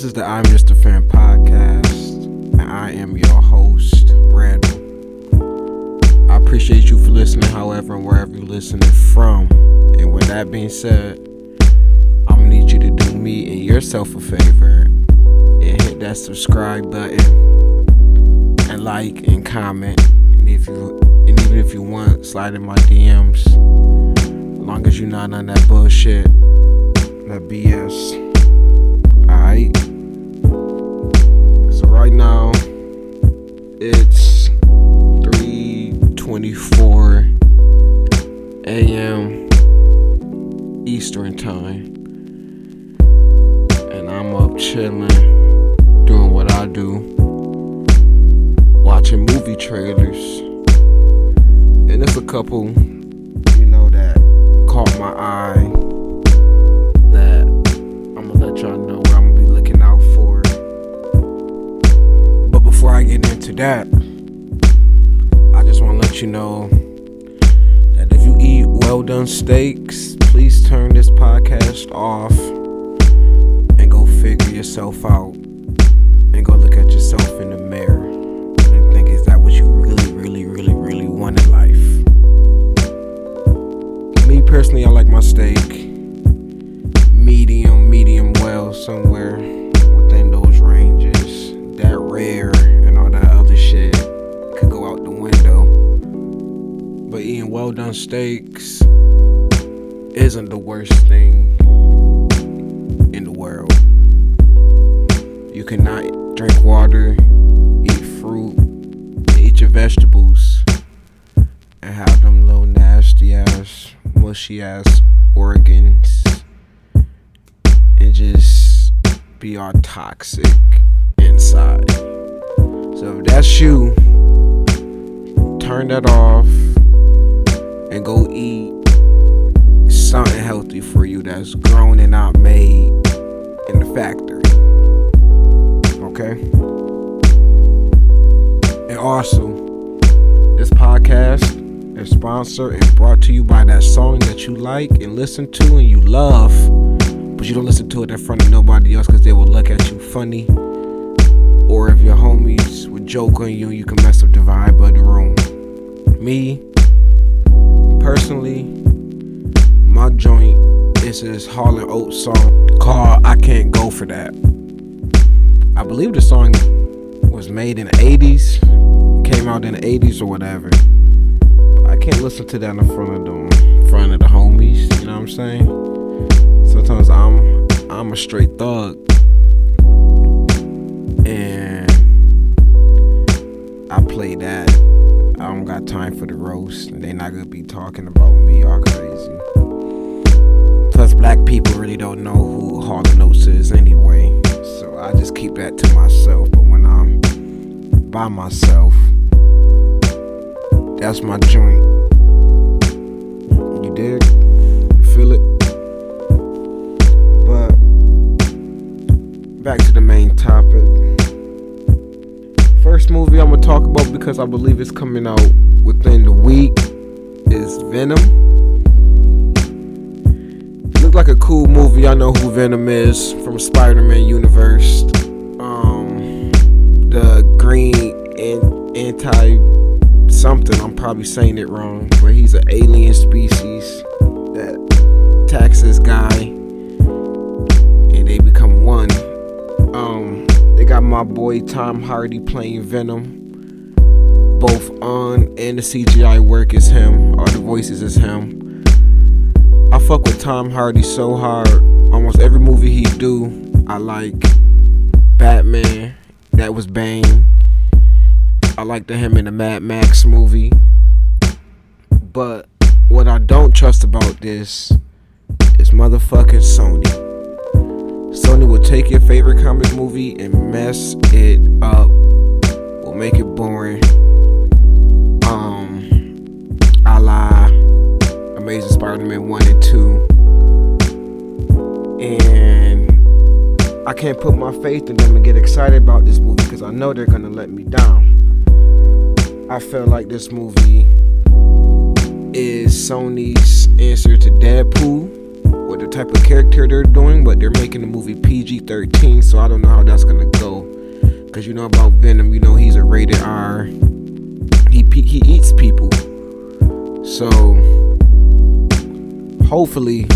This is the I'm Mr. Fan podcast, and I am your host, Randall. I appreciate you for listening, however, and wherever you're listening from. And with that being said, I'm gonna need you to do me and yourself a favor and hit that subscribe button and like and comment. And if you and even if you want, slide in my DMs. As long as you're not on that bullshit, that BS. Alright. Movie trailers, and there's a couple, you know, that caught my eye that I'm gonna let y'all know what I'm gonna be looking out for. But before I get into that, I just wanna let you know that if you eat well done steaks, please turn this podcast off and go figure yourself out personally, I like my steak medium, medium well, somewhere within those ranges. That rare and all that other shit could go out the window. But eating well done steaks isn't the worst thing in the world. You cannot drink water, eat fruit, eat your vegetables, and have them little nasty ass, mushy ass organs and just be all toxic inside. So if that's you, turn that off and go eat something healthy for you that's grown and not made in the factory. Okay? And also, this podcast is sponsored and brought to you by that song that you like and listen to and you love but you don't listen to it in front of nobody else because they will look at you funny. Or if your homies would joke on you, you can mess up the vibe of the room. Me, personally, my joint is this Hall and Oates song called I Can't Go For That. I believe the song was made in the 80s, came out in the 80s or whatever. Can't listen to that in front of them, in front of the homies, you know what I'm saying? Sometimes I'm I'm a straight thug, and I play that. I don't got time for the roast, they not gonna be talking about me all crazy. Plus, black people really don't know who Hall and Oates is anyway, so I just keep that to myself. But when I'm by myself, that's my joint. Back to the main topic. First movie I'm gonna talk about because I believe it's coming out within the week is Venom. Looked like a cool movie. I know who Venom is from Spider-Man universe. Um, the green and anti something. I'm probably saying it wrong, but he's an alien species that attacks this guy and they become one. Um, they got my boy Tom Hardy playing Venom. Both on and the CGI work is him, all the voices is him. I fuck with Tom Hardy so hard. Almost every movie he do, I like. Batman, that was Bane. I liked him in the Mad Max movie. But what I don't trust about this is motherfucking Sony. Sony will take your favorite comic movie and mess it up. Will make it boring. Um, a la Amazing Spider-Man 1 and 2. And I can't put my faith in them and get excited about this movie because I know they're gonna let me down. I feel like this movie is Sony's answer to Deadpool what the type of character they're doing, but they're making the movie PG 13, so I don't know how that's gonna go. Cause you know about Venom, you know he's a rated R. He he eats people, so hopefully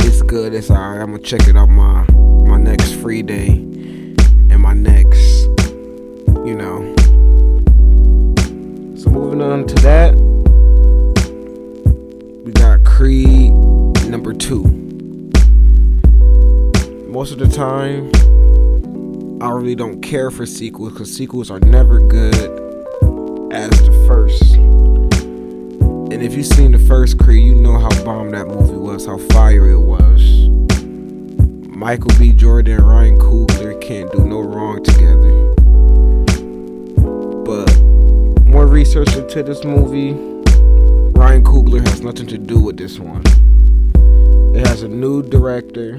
it's good. It's alright. I'm gonna check it out my my next free day and my next, you know. So moving on to that, we got Creed number two. Most of the time, I really don't care for sequels because sequels are never good as the first. And if you've seen the first Creed, you know how bomb that movie was, how fire it was. Michael B. Jordan and Ryan Coogler can't do no wrong together. But more research into this movie, Ryan Coogler has nothing to do with this one. It has a new director,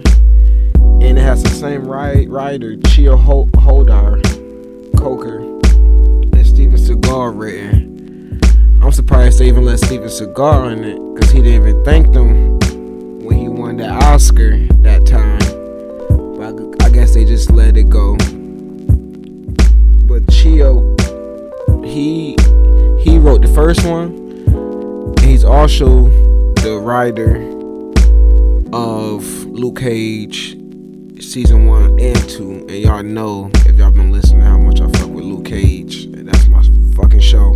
and it has the same writer, Cheo Hodari, Coker, and Steven Seagal written. I'm surprised they even let Steven Seagal in it, because he didn't even thank them when he won the Oscar that time. But I guess they just let it go. But Cheo, he he wrote the first one. And he's also the writer of Luke Cage season one and two, and y'all know if y'all been listening how much I fuck with Luke Cage, and that's my fucking show.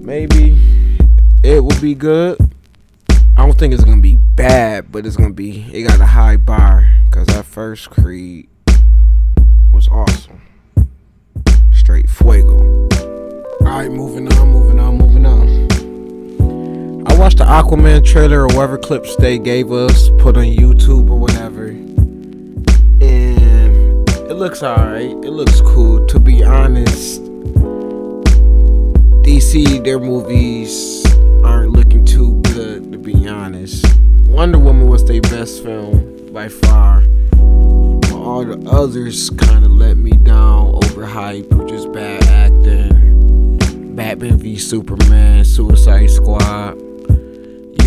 Maybe it will be good. I don't think it's gonna be bad, but it's gonna be. It got a high bar because that first Creed was awesome. Straight fuego. All right, moving on, moving on, the Aquaman trailer or whatever clips they gave us, put on YouTube or whatever, and it looks alright. It looks cool. To be honest, DC their movies aren't looking too good. To be honest, Wonder Woman was their best film by far. All the others kind of let me down, overhyped, or just bad acting. Batman v Superman, Suicide Squad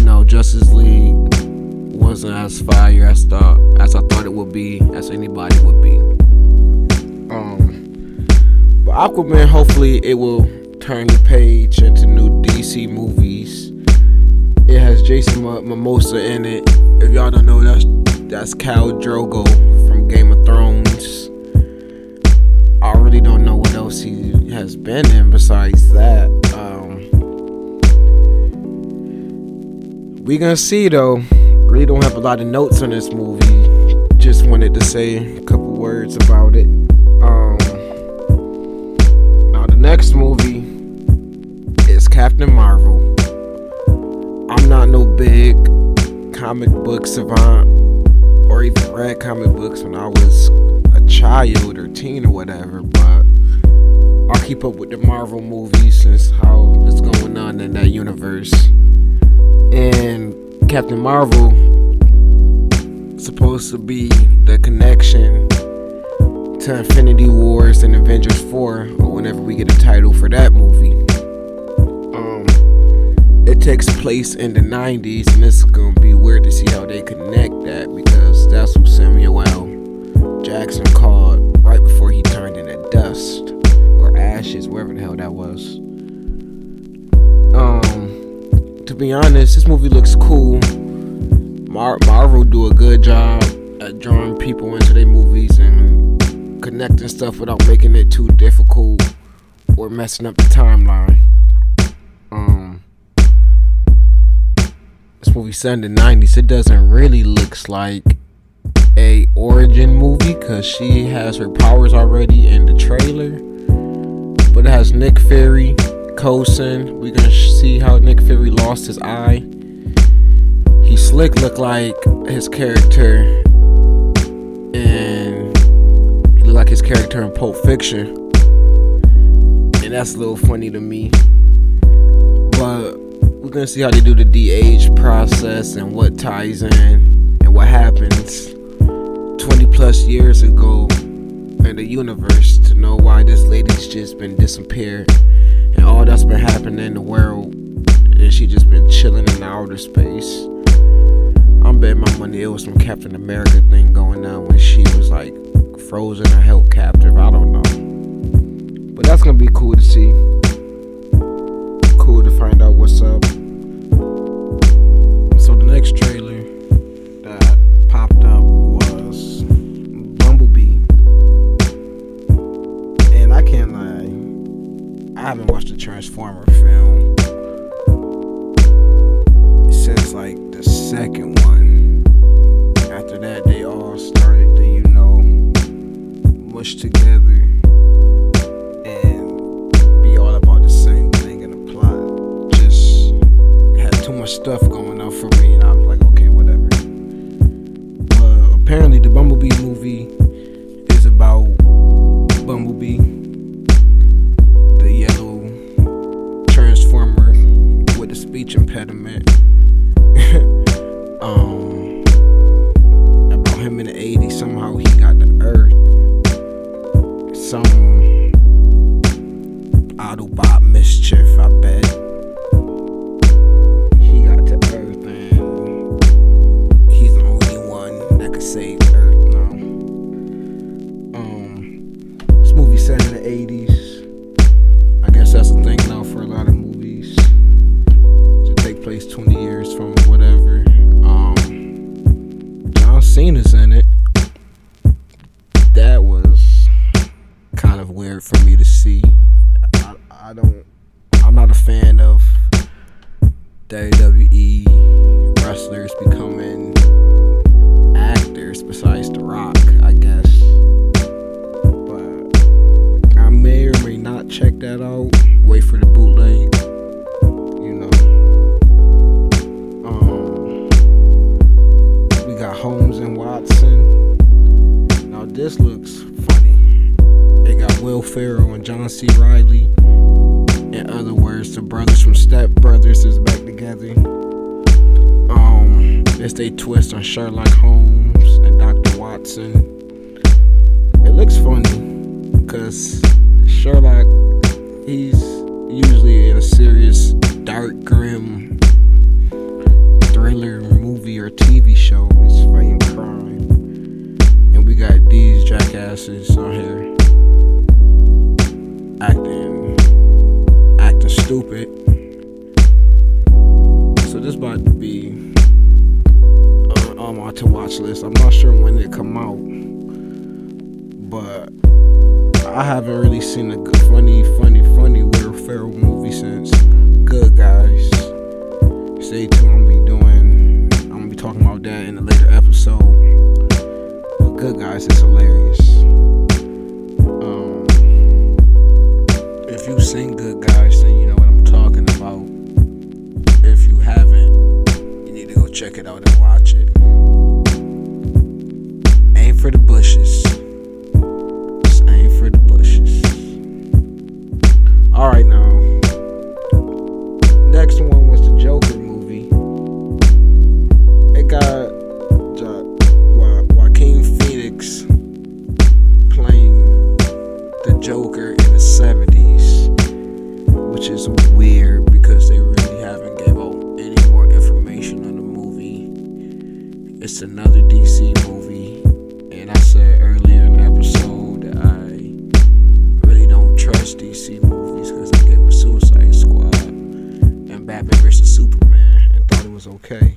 know, Justice League wasn't as fire as thought as I thought it would be, as anybody would be. Um, but Aquaman, hopefully, it will turn the page into new DC movies. It has Jason Momoa in it. If y'all don't know, that's that's Khal Drogo from Game of Thrones. I really don't know what else he has been in besides that. We gonna see though. Really don't have a lot of notes on this movie. Just wanted to say a couple words about it. Um, now the next movie is Captain Marvel. I'm not no big comic book savant or even read comic books when I was a child or teen or whatever, but I'll keep up with the Marvel movies since how it's going on in that universe and Captain Marvel supposed to be the connection to Infinity Wars and Avengers 4 or whenever we get a title for that movie. Um it takes place in the 90s and it's to be weird to see how they connect that because that's what Samuel L. Jackson called right before he turned into dust or ashes, wherever the hell that was to be honest, this movie looks cool. Mar- Marvel do a good job at drawing people into their movies and connecting stuff without making it too difficult or messing up the timeline. Um, this movie set in the '90s. It doesn't really looks like a origin movie because she has her powers already in the trailer, but it has Nick Fury Coulson. We're gonna see how Nick Fury lost his eye. He slick looked like his character, and he looked like his character in Pulp Fiction, and that's a little funny to me. But we're gonna see how they do the de-age process and what ties in and what happens 20 plus years ago in the universe to know why this lady's just been disappeared and all that's been happening in the world then she just been chilling in outer space. I'm betting my money it was some Captain America thing going on when she was like frozen or held captive. I don't know. But that's gonna be cool to see. Cool to find out what's up. So the next trailer haven't watched the Transformer film since like the second one. After that, they all started to, you know, mush together and be all about the same thing in the plot. Just had too much stuff going on for me, and I was like, okay, whatever. Uh, apparently, the Bumblebee movie mischief, twist on Sherlock Holmes and Dr. Watson. It looks funny because Sherlock, he's usually in a serious, dark, grim thriller movie or TV show. He's fighting crime, and we got these jackasses on here acting acting stupid. So this about to be to watch list. I'm not sure when it come out, but I haven't really seen a good, funny, funny, funny Will movie since Good Guys. Stay tuned. I'm gonna be doing. I'm gonna be talking about that in a later episode. But Good Guys is hilarious. Um, if you've seen Good Guys, then you know what I'm talking about. If you haven't, you need to go check it out and watch it. For the bushes. Just aim for the bushes. Alright, now. Next one was the Joker movie. It got jo- Wa- Joaquin Phoenix playing the Joker in the 70s, which is weird because they really haven't gave out any more information on the movie. It's another DC movie, don't DC movies because I gave with Suicide Squad and Batman vs Superman and thought it was okay,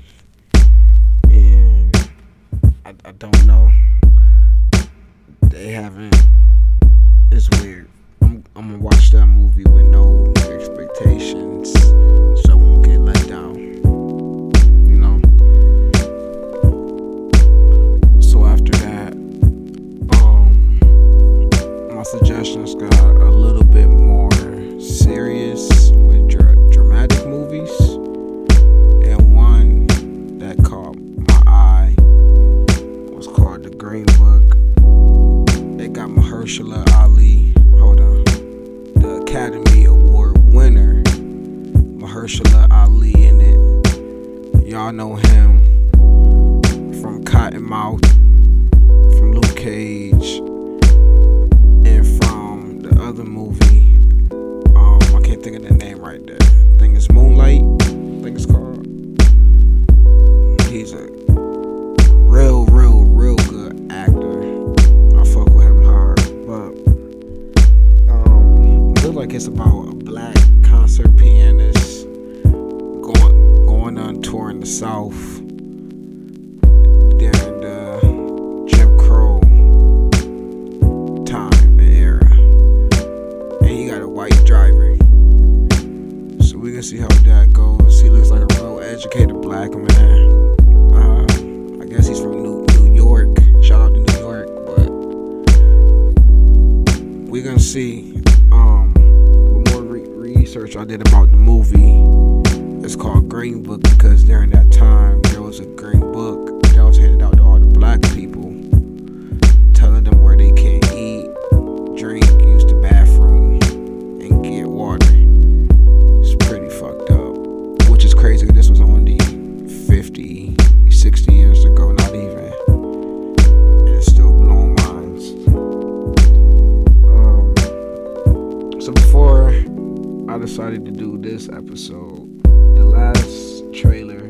episode. The last trailer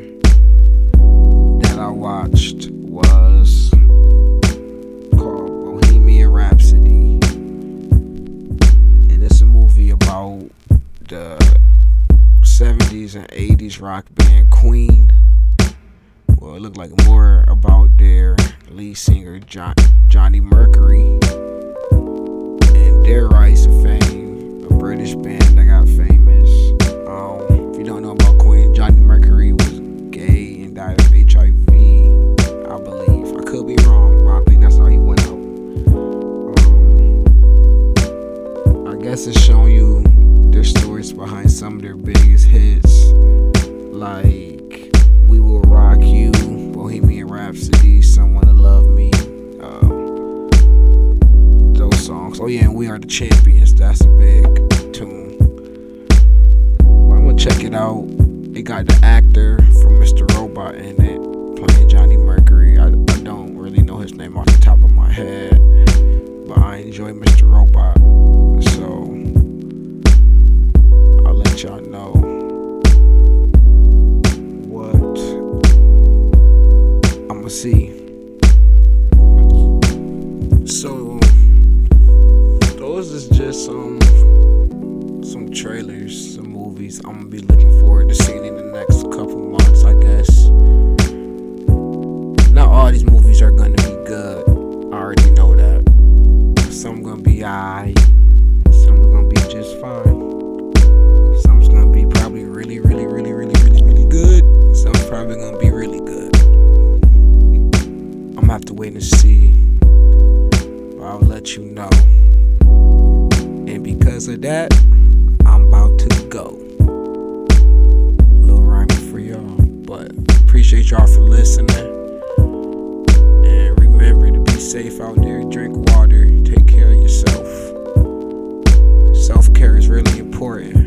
that I watched was called Bohemian Rhapsody. And it's a movie about the 70s and 80s rock band Queen. Well, it looked like more about their lead singer, John, Johnny Mercury. be alright. Some's gonna be just fine. Some's gonna be probably really, really, really, really, really, really good. Some's probably gonna be really good. I'm gonna have to wait and see. But I'll let you know. And because of that, I'm about to go. Little rhyming for y'all, but appreciate y'all for listening safe out there. Drink water. Take care of yourself. important.